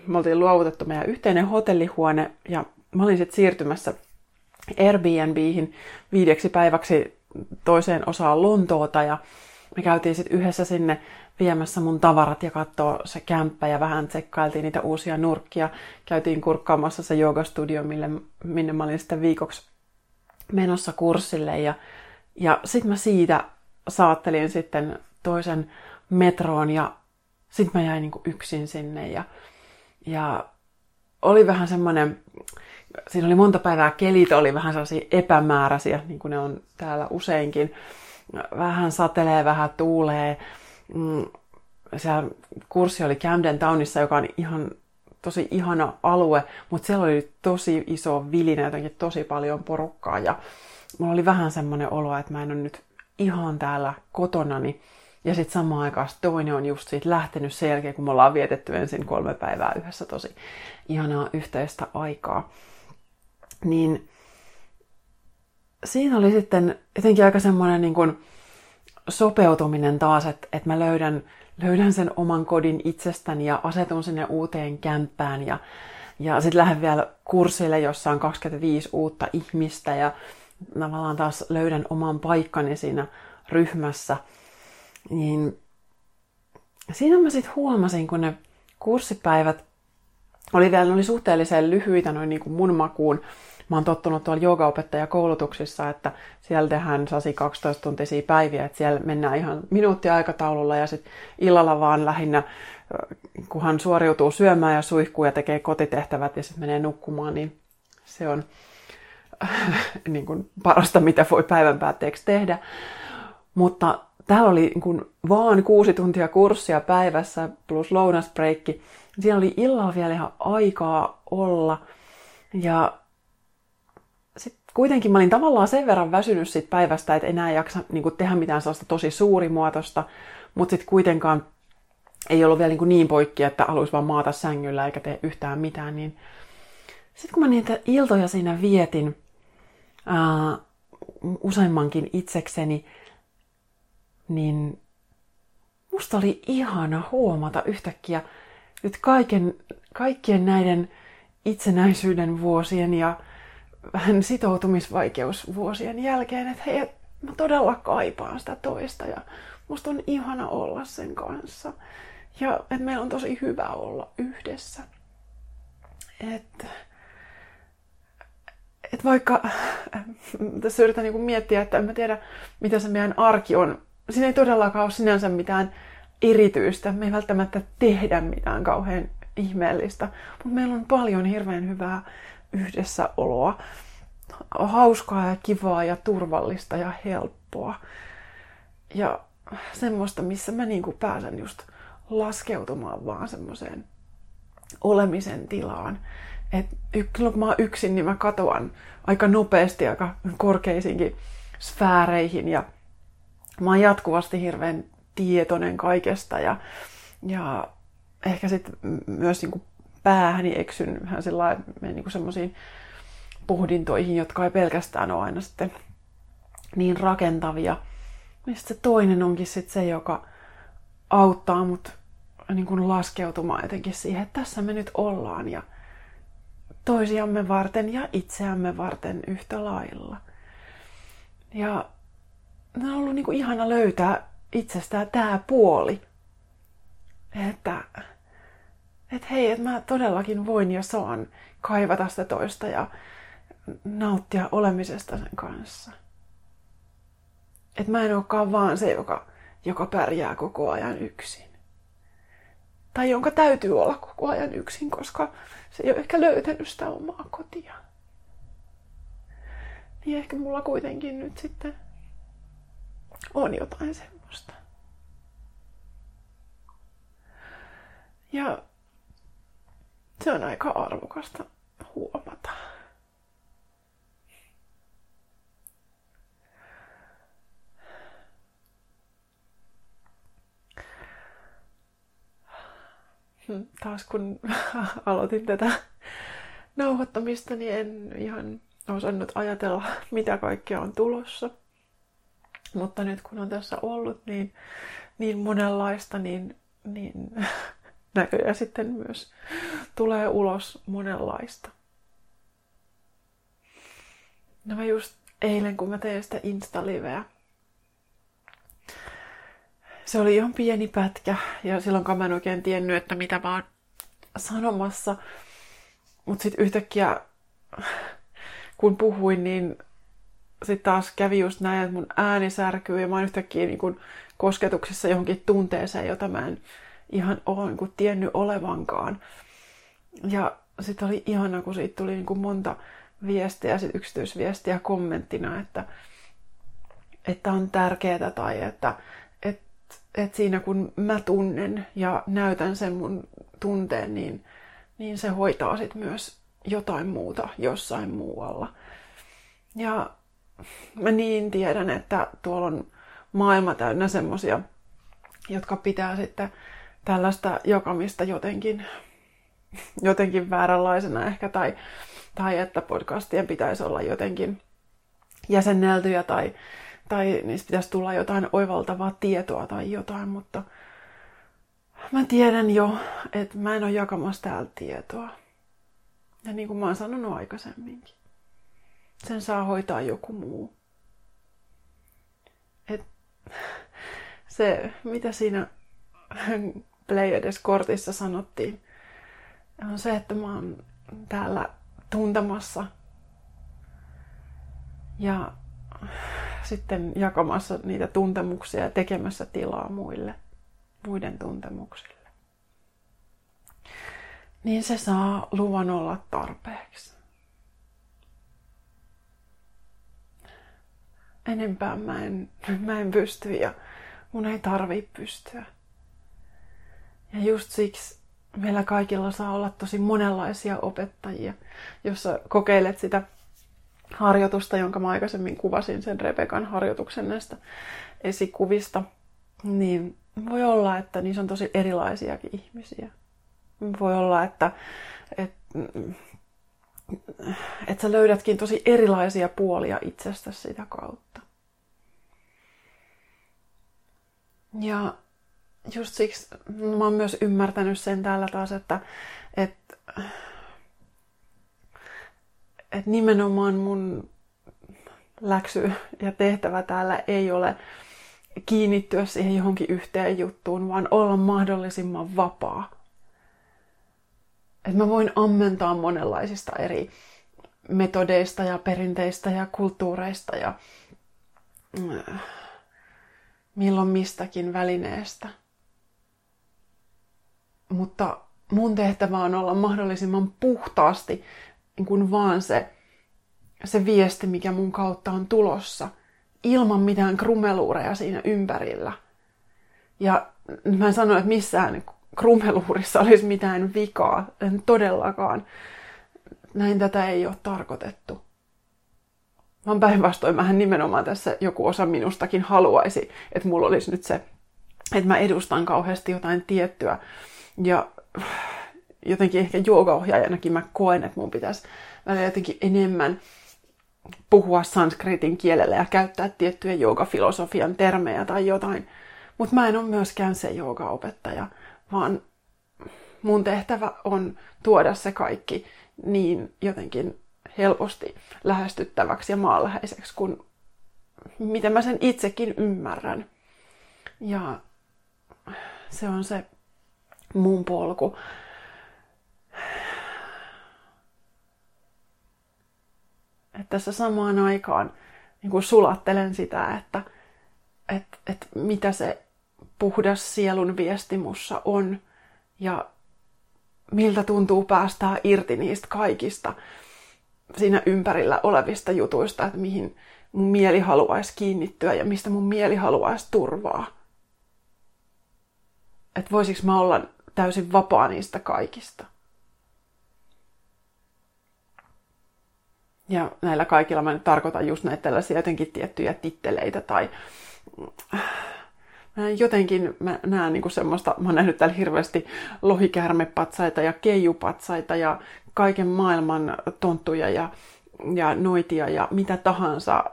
me oltiin luovutettu meidän yhteinen hotellihuone ja mä olin sitten siirtymässä Airbnbihin viideksi päiväksi toiseen osaan Lontoota ja me käytiin sitten yhdessä sinne viemässä mun tavarat ja katsoa se kämppä ja vähän tsekkailtiin niitä uusia nurkkia. Käytiin kurkkaamassa se joogastudio, mille, minne mä olin sitten viikoksi menossa kurssille ja, ja sitten mä siitä saattelin sitten toisen metroon ja sitten mä jäin niinku yksin sinne ja, ja oli vähän semmoinen, siinä oli monta päivää, kelit oli vähän sellaisia epämääräisiä, niin kuin ne on täällä useinkin. Vähän satelee, vähän tuulee. Mm, se kurssi oli Camden Townissa, joka on ihan tosi ihana alue, mutta siellä oli tosi iso vilinä, jotenkin tosi paljon porukkaa ja mulla oli vähän semmoinen olo, että mä en ole nyt ihan täällä kotonani. Ja sitten samaan aikaan toinen on just siitä lähtenyt sen jälkeen, kun me ollaan vietetty ensin kolme päivää yhdessä tosi ihanaa yhteistä aikaa. Niin siinä oli sitten jotenkin aika semmoinen niin kuin sopeutuminen taas, että, että mä löydän, löydän sen oman kodin itsestäni ja asetun sinne uuteen kämppään ja, ja sitten lähden vielä kurssille, jossa on 25 uutta ihmistä ja tavallaan taas löydän oman paikkani siinä ryhmässä. Niin siinä mä sitten huomasin, kun ne kurssipäivät oli vielä oli suhteellisen lyhyitä noin niin kuin mun makuun. Mä oon tottunut tuolla joogaopettajakoulutuksissa, että siellä tehdään sasi 12 tuntisia päiviä, että siellä mennään ihan minuuttiaikataululla ja sitten illalla vaan lähinnä, kunhan suoriutuu syömään ja suihkuu ja tekee kotitehtävät ja sitten menee nukkumaan, niin se on niin kuin parasta, mitä voi päivän päätteeksi tehdä. Mutta täällä oli niin kuin vaan kuusi tuntia kurssia päivässä plus lounasbreikki. Siinä oli illalla vielä ihan aikaa olla. Ja kuitenkin mä olin tavallaan sen verran väsynyt siitä päivästä, että enää jaksa niin kuin tehdä mitään sellaista tosi suurimuotoista. Mutta sitten kuitenkaan ei ollut vielä niin, kuin niin poikki, että haluaisi vaan maata sängyllä eikä tee yhtään mitään. Niin... Sitten kun mä niitä iltoja siinä vietin, ää, useimmankin itsekseni, niin musta oli ihana huomata yhtäkkiä nyt kaiken, kaikkien näiden itsenäisyyden vuosien ja vähän sitoutumisvaikeusvuosien jälkeen, että hei, mä todella kaipaan sitä toista ja musta on ihana olla sen kanssa. Ja että meillä on tosi hyvä olla yhdessä. Että et vaikka tässä yritän niinku miettiä, että en mä tiedä, mitä se meidän arki on. Siinä ei todellakaan ole sinänsä mitään erityistä. Me ei välttämättä tehdä mitään kauhean ihmeellistä, mutta meillä on paljon hirveän hyvää yhdessäoloa. Hauskaa ja kivaa ja turvallista ja helppoa. Ja semmoista, missä mä niinku pääsen just laskeutumaan vaan semmoiseen olemisen tilaan. Et silloin kun mä oon yksin, niin mä katoan aika nopeasti aika korkeisiinkin sfääreihin ja mä oon jatkuvasti hirveän tietoinen kaikesta ja, ja ehkä sitten myös niin kuin päähäni eksyn vähän sellainen niin semmoisiin pohdintoihin, jotka ei pelkästään ole aina sitten niin rakentavia. Mistä se toinen onkin sitten se, joka auttaa mut niin kuin laskeutumaan jotenkin siihen, että tässä me nyt ollaan ja toisiamme varten ja itseämme varten yhtä lailla. Ja on ollut niin kuin ihana löytää itsestään tämä puoli. Että, että hei, että mä todellakin voin ja saan kaivata sitä toista ja nauttia olemisesta sen kanssa. Että mä en olekaan vaan se, joka, joka pärjää koko ajan yksin. Tai jonka täytyy olla koko ajan yksin, koska se ei ole ehkä löytänyt sitä omaa kotia. Niin ehkä mulla kuitenkin nyt sitten on jotain semmoista. Ja se on aika arvokasta huomata. Hmm, taas kun aloitin tätä nauhoittamista, niin en ihan osannut ajatella, mitä kaikkea on tulossa. Mutta nyt kun on tässä ollut niin, niin monenlaista, niin, niin näköjään sitten myös tulee ulos monenlaista. No mä just eilen, kun mä tein sitä Insta-liveä. Se oli ihan pieni pätkä ja silloin mä en oikein tiennyt, että mitä mä oon sanomassa. Mutta sitten yhtäkkiä, kun puhuin, niin sitten taas kävi just näin, että mun ääni särkyy ja mä oon yhtäkkiä niin kun kosketuksessa johonkin tunteeseen, jota mä en ihan niin tiennyt olevankaan. Ja sitten oli ihana, kun siitä tuli niin kuin monta viestiä, sit yksityisviestiä kommenttina, että, että on tärkeää tai että, että, että siinä kun mä tunnen ja näytän sen mun tunteen, niin, niin se hoitaa sitten myös jotain muuta jossain muualla. Ja mä niin tiedän, että tuolla on maailma täynnä semmosia, jotka pitää sitten tällaista jakamista jotenkin, jotenkin vääränlaisena ehkä, tai, tai että podcastien pitäisi olla jotenkin jäsenneltyjä, tai, tai niistä pitäisi tulla jotain oivaltavaa tietoa tai jotain, mutta mä tiedän jo, että mä en ole jakamassa täällä tietoa. Ja niin kuin mä oon sanonut aikaisemminkin, sen saa hoitaa joku muu. Et se, mitä siinä Pleiades-kortissa sanottiin, on se, että mä oon täällä tuntemassa ja sitten jakamassa niitä tuntemuksia ja tekemässä tilaa muille, muiden tuntemuksille. Niin se saa luvan olla tarpeeksi. Enempää mä en, mä en pysty ja mun ei tarvii pystyä. Ja just siksi meillä kaikilla saa olla tosi monenlaisia opettajia, jossa kokeilet sitä harjoitusta, jonka mä aikaisemmin kuvasin, sen Rebekan harjoituksen näistä esikuvista, niin voi olla, että niissä on tosi erilaisiakin ihmisiä. Voi olla, että, että, että sä löydätkin tosi erilaisia puolia itsestäsi sitä kautta. Ja just siksi mä oon myös ymmärtänyt sen täällä taas, että, että, että nimenomaan mun läksy ja tehtävä täällä ei ole kiinnittyä siihen johonkin yhteen juttuun, vaan olla mahdollisimman vapaa. Että mä voin ammentaa monenlaisista eri metodeista ja perinteistä ja kulttuureista ja äh, milloin mistäkin välineestä – mutta mun tehtävä on olla mahdollisimman puhtaasti niin kuin vaan se, se viesti, mikä mun kautta on tulossa, ilman mitään krumeluureja siinä ympärillä. Ja mä en sano, että missään krumeluurissa olisi mitään vikaa, en todellakaan. Näin tätä ei ole tarkoitettu. Vaan päinvastoin mähän nimenomaan tässä joku osa minustakin haluaisi, että mulla olisi nyt se, että mä edustan kauheasti jotain tiettyä ja jotenkin ehkä joogaohjaajanakin mä koen, että mun pitäisi välillä jotenkin enemmän puhua sanskritin kielellä ja käyttää tiettyjä joogafilosofian termejä tai jotain. Mutta mä en ole myöskään se joogaopettaja, vaan mun tehtävä on tuoda se kaikki niin jotenkin helposti lähestyttäväksi ja maanläheiseksi kuin miten mä sen itsekin ymmärrän. Ja se on se mun polku. Että tässä samaan aikaan niin sulattelen sitä, että, että, että mitä se puhdas sielun viesti mussa on ja miltä tuntuu päästää irti niistä kaikista siinä ympärillä olevista jutuista, että mihin mun mieli haluaisi kiinnittyä ja mistä mun mieli haluaisi turvaa. Että voisiko mä olla täysin vapaa niistä kaikista. Ja näillä kaikilla mä nyt tarkoitan just näitä tällaisia jotenkin tiettyjä titteleitä tai mä jotenkin mä näen niin semmoista, mä oon nähnyt täällä hirveästi lohikäärmepatsaita ja keijupatsaita ja kaiken maailman tonttuja ja, ja noitia ja mitä tahansa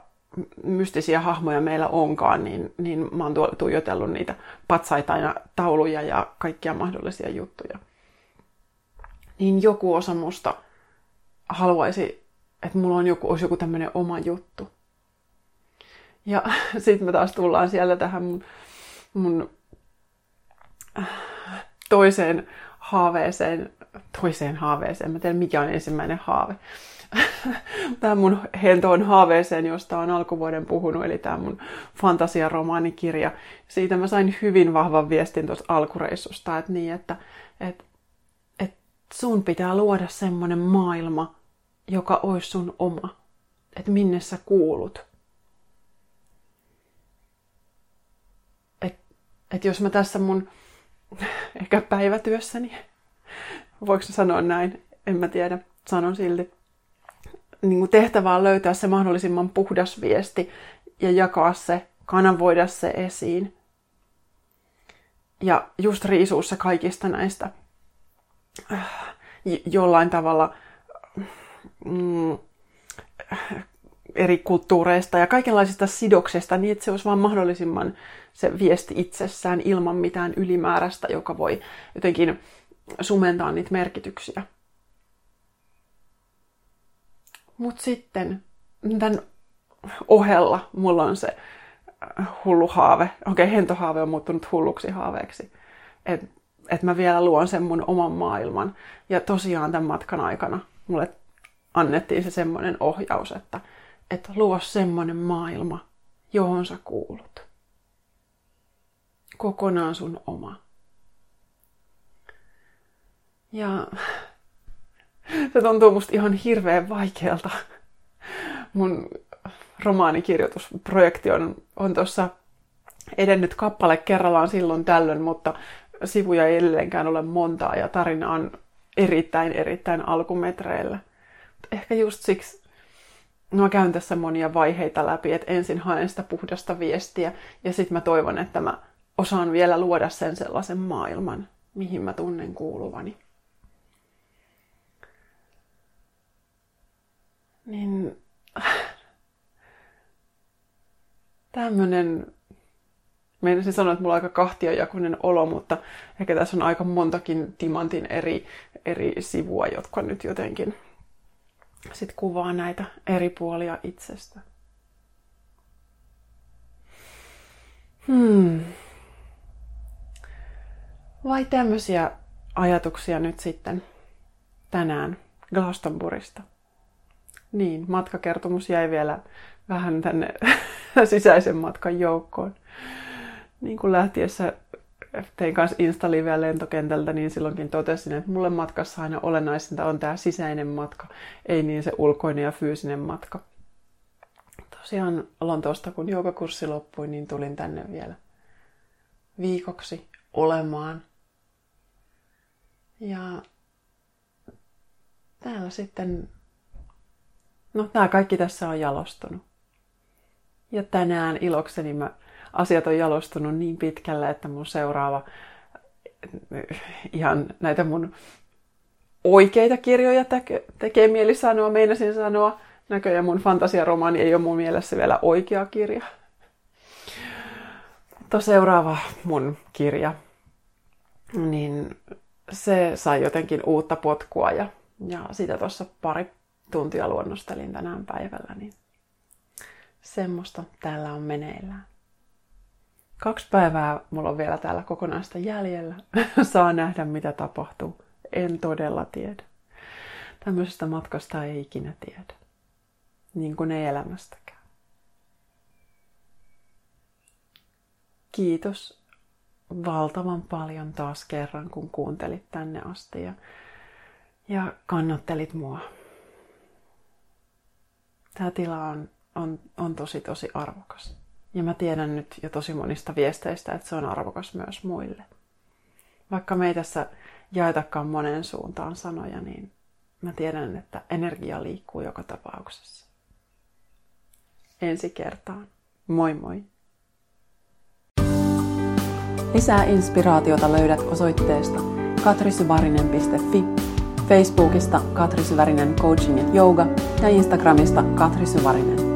mystisiä hahmoja meillä onkaan, niin, niin mä oon tuijotellut niitä patsaita ja tauluja ja kaikkia mahdollisia juttuja. Niin joku osa musta haluaisi, että mulla on joku, olisi joku tämmöinen oma juttu. Ja sitten me taas tullaan siellä tähän mun, mun toiseen haaveeseen, toiseen haaveeseen, mä tiedän mikä on ensimmäinen haave. Tämä mun hentoon haaveeseen, josta on alkuvuoden puhunut, eli tämä mun fantasiaromaanikirja. Siitä mä sain hyvin vahvan viestin tuossa alkureissusta, että niin, että, että, että sun pitää luoda semmoinen maailma, joka olisi sun oma. Että minne sä kuulut. Että et jos mä tässä mun ehkä päivätyössäni, voiko sanoa näin, en mä tiedä, sanon silti, niin kuin tehtävä on löytää se mahdollisimman puhdas viesti ja jakaa se, kanavoida se esiin. Ja just riisua se kaikista näistä. Äh, jollain tavalla mm, eri kulttuureista ja kaikenlaisista sidoksista niin, että se olisi vaan mahdollisimman se viesti itsessään ilman mitään ylimääräistä, joka voi jotenkin sumentaa niitä merkityksiä. Mutta sitten tämän ohella mulla on se hullu haave. Okei, okay, hentohaave on muuttunut hulluksi haaveeksi. Että et mä vielä luon sen mun oman maailman. Ja tosiaan tämän matkan aikana mulle annettiin se semmoinen ohjaus, että, että luo semmoinen maailma, johon sä kuulut. Kokonaan sun oma. Ja se tuntuu musta ihan hirveän vaikealta. Mun romaanikirjoitusprojekti on, on tuossa edennyt kappale kerrallaan silloin tällöin, mutta sivuja ei edelleenkään ole montaa ja tarina on erittäin, erittäin alkumetreillä. Ehkä just siksi mä käyn tässä monia vaiheita läpi, että ensin haen sitä puhdasta viestiä ja sitten mä toivon, että mä osaan vielä luoda sen sellaisen maailman, mihin mä tunnen kuuluvani. Niin tämmönen, meinasin sanoa, että mulla on aika kahtiajakoinen olo, mutta ehkä tässä on aika montakin timantin eri, eri sivua, jotka nyt jotenkin sit kuvaa näitä eri puolia itsestä. Hmm. Vai tämmöisiä ajatuksia nyt sitten tänään Glastonburista? Niin, matkakertomus jäi vielä vähän tänne sisäisen matkan joukkoon. Niin kuin lähtiessä tein kanssa Insta-liveä lentokentältä, niin silloinkin totesin, että mulle matkassa aina olennaisinta on tämä sisäinen matka, ei niin se ulkoinen ja fyysinen matka. Tosiaan Lontoosta, kun joogakurssi loppui, niin tulin tänne vielä viikoksi olemaan. Ja täällä sitten No, tämä kaikki tässä on jalostunut. Ja tänään ilokseni mä, asiat on jalostunut niin pitkälle, että mun seuraava ihan näitä mun oikeita kirjoja teke, tekee mieli sanoa, meinasin sanoa. Näköjään mun fantasiaromaani ei ole mun mielessä vielä oikea kirja. Mutta seuraava mun kirja, niin se sai jotenkin uutta potkua ja, ja sitä tuossa pari tuntia luonnostelin tänään päivällä, niin semmoista täällä on meneillään. Kaksi päivää mulla on vielä täällä kokonaista jäljellä. Saa nähdä, mitä tapahtuu. En todella tiedä. Tämmöisestä matkasta ei ikinä tiedä. Niin kuin ei elämästäkään. Kiitos valtavan paljon taas kerran, kun kuuntelit tänne asti ja, ja kannattelit mua tämä tila on, on, on tosi tosi arvokas. Ja mä tiedän nyt jo tosi monista viesteistä, että se on arvokas myös muille. Vaikka me ei tässä jaetakaan monen suuntaan sanoja, niin mä tiedän, että energia liikkuu joka tapauksessa. Ensi kertaan. Moi moi! Lisää inspiraatiota löydät osoitteesta katrisyvarinen.fi Facebookista Katri Syvärinen Coaching Yoga ja Instagramista Katri Syvärinen.